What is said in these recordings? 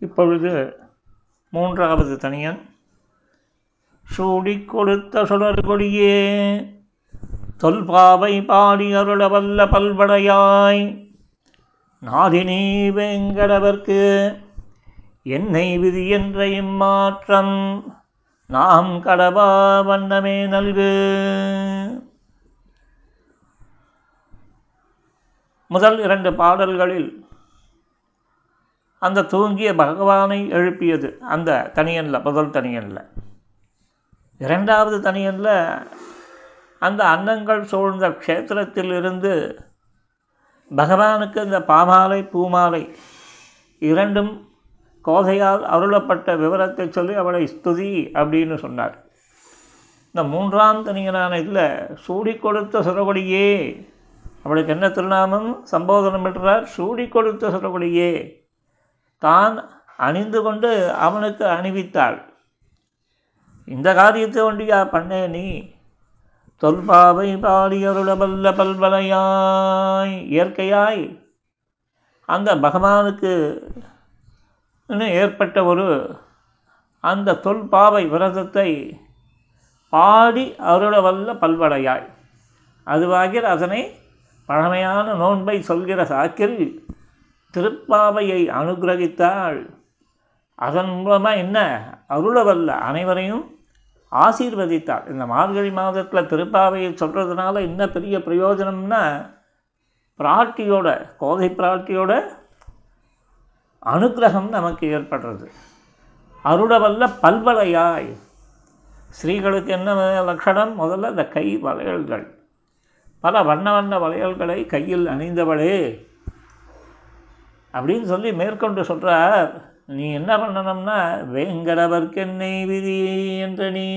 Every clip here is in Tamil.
இப்பொழுது மூன்றாவது தனியன். சூடிக் கொடுத்த சுடர் கொடியே தொல்பாவை பாடி அருள வல்ல பல்வடையாய். நாதினி வேங்கடவர்க்கு என்னை விதி என்ற இம்மாற்றம் நாம் கடவா வண்ணமே நல்கு. முதல் இரண்டு பாடல்களில் அந்த தூங்கிய பகவானை எழுப்பியது. அந்த தனியனில் முதல் தனியனில். இரண்டாவது தனியனில் அந்த அன்னங்கள் சூழ்ந்த க்ஷேத்திரத்தில் இருந்து பகவானுக்கு இந்த பாமாலை பூமாலை இரண்டும் கோதையால் அருளப்பட்ட விவரத்தை சொல்லி அவளை ஸ்துதி அப்படின்னு சொன்னார். இந்த மூன்றாம் தனியனான இதில் சூடி கொடுத்த சுரவடியே. அவளுக்கு என்ன திருநாமம்? சம்போதனம் பெற்றார் சூடி கொடுத்த சுரவடியே. தான் அணிந்து கொண்டு அவனுக்கு அணிவித்தாள். இந்த காரியத்தை ஒண்டியா பண்ணே நீ? தொல்பாவை பாடியருளபல்ல பல்வலையாய் இயற்கையாய். அந்த பகவானுக்கு ஏற்பட்ட ஒரு அந்த தொல்பாவை விரதத்தை பாடி அருளவல்ல பல்வடையாய் அதுவாகிற அதனை பழமையான நோன்பை சொல்கிற சாக்கில் திருப்பாவையை அனுகிரகித்தாள். அதன் மூலமாக என்ன? அருளவல்ல. அனைவரையும் ஆசீர்வதித்தாள். இந்த மார்கழி மாதத்தில் திருப்பாவையை சொல்கிறதுனால என்ன பெரிய பிரயோஜனம்னா பிராட்டியோட கோதை பிராட்டியோட அனுகிரகம் நமக்கு ஏற்படுறது. அருளவல்ல பல்வளையாய் ஸ்ரீகளுக்கு என்ன லட்சணம்? முதல்ல இந்த கை வளையல்கள். பல வண்ண வண்ண வளையல்களை கையில் அணிந்தவளே. அப்படின்னு சொல்லி மேற்கொண்டு சொல்கிறார் நீ என்ன பண்ணணும்னா வேங்கடவர்க்கென்னை விதி என்ற நீ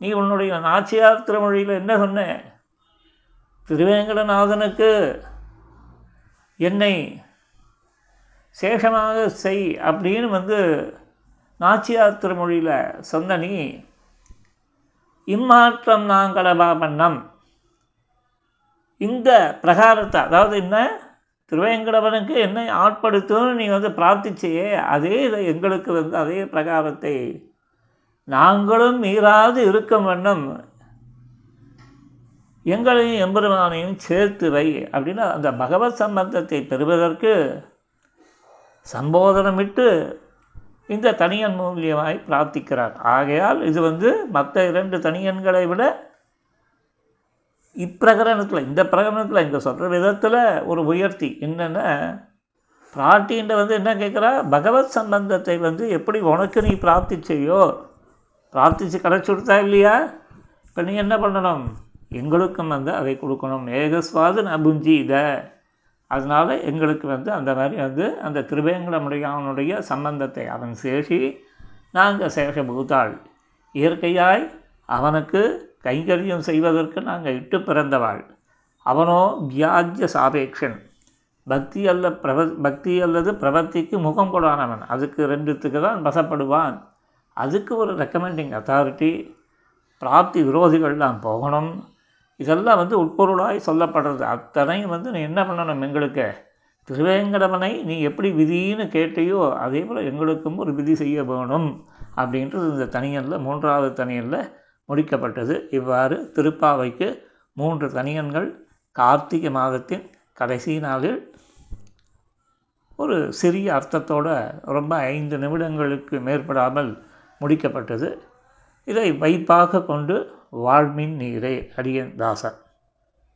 நீ உன்னுடைய நாச்சியார் திருமொழியில் என்ன சொன்ன? திருவேங்கடநாதனுக்கு என்னை சேஷமாக செய் அப்படின்னு வந்து நாச்சியார் திருமொழியில் சொன்ன நீ இம்மாற்றம் நாங்களபா பண்ணம்? இந்த பிரகாரத்தை அதாவது என்ன? திருவேங்கடவனுக்கு என்னை ஆட்படுத்தும் நீ வந்து பிரார்த்திச்சையே அதே இதை எங்களுக்கு வந்து அதே பிரகாரத்தை நாங்களும் மீறாது இருக்கும் வண்ணம். எங்களையும் எம்பெருமானையும் சேர்த்து வை அப்படின்னு அந்த பகவத் சம்பந்தத்தை பெறுவதற்கு சம்போதனமிட்டு இந்த தனியன் மூலியமாய் பிரார்த்திக்கிறார். ஆகையால் இது வந்து மற்ற இரண்டு தனியன்களை விட இப்பிரகரணத்தில் இந்த பிரகரணத்தில் இங்கே சொல்கிற விதத்தில் ஒரு உயர்த்தி என்னென்னா பிரார்த்தின்ற வந்து என்ன கேட்குறா? பகவத் சம்பந்தத்தை வந்து எப்படி உனக்கு நீ பிரார்த்திச்சையோ பிரார்த்திச்சு கிடச்சி கொடுத்தா இல்லையா? இப்போ நீ என்ன பண்ணணும்? எங்களுக்கும் வந்து அதை கொடுக்கணும். ஏகஸ்வாது நபுஞ்சி இதை அதனால் எங்களுக்கு வந்து அந்த மாதிரி வந்து அந்த திருவேங்கடமுடையானுடைய சம்பந்தத்தை அவன் சேஷி நாங்கள் சேஷபூத்தாள் இயற்கையாய் அவனுக்கு கைங்கரியம் செய்வதற்கு நாங்கள் இட்டு பிறந்தவாள். அவனோ வியாஜ்ய சாபேக்ஷன். பக்தி அல்ல பிரவ பக்தி அல்லது பிரவர்த்திக்கு முகம் கொடானவன். அதுக்கு ரெண்டுத்துக்கு தான் வசப்படுவான். அதுக்கு ஒரு ரெக்கமெண்டிங் அத்தாரிட்டி பிராப்தி விரோதிகள்லாம் போகணும். இதெல்லாம் வந்து உட்பொருளாய் சொல்லப்படுறது. அத்தனையும் வந்து நீ என்ன பண்ணணும் எங்களுக்கு? திருவேங்கடவனை நீ எப்படி விதின்னு கேட்டையோ அதே போல் எங்களுக்கும் ஒரு விதி செய்ய வேணும். அப்படின்றது இந்த தனியனில் மூன்றாவது தனியனில் முடிக்கப்பட்டது. இவ்வாறு திருப்பாவைக்கு மூன்று தனியன்கள் கார்த்திகை மாதத்தின் கடைசி நாளில் ஒரு சிறிய அர்த்தத்தோட ரொம்ப ஐந்து நிமிடங்களுக்கு மேற்படாமல் முடிக்கப்பட்டது. இதை வைப்பாக கொண்டு வாழ்மின் நீரே அடியன் தாசன்.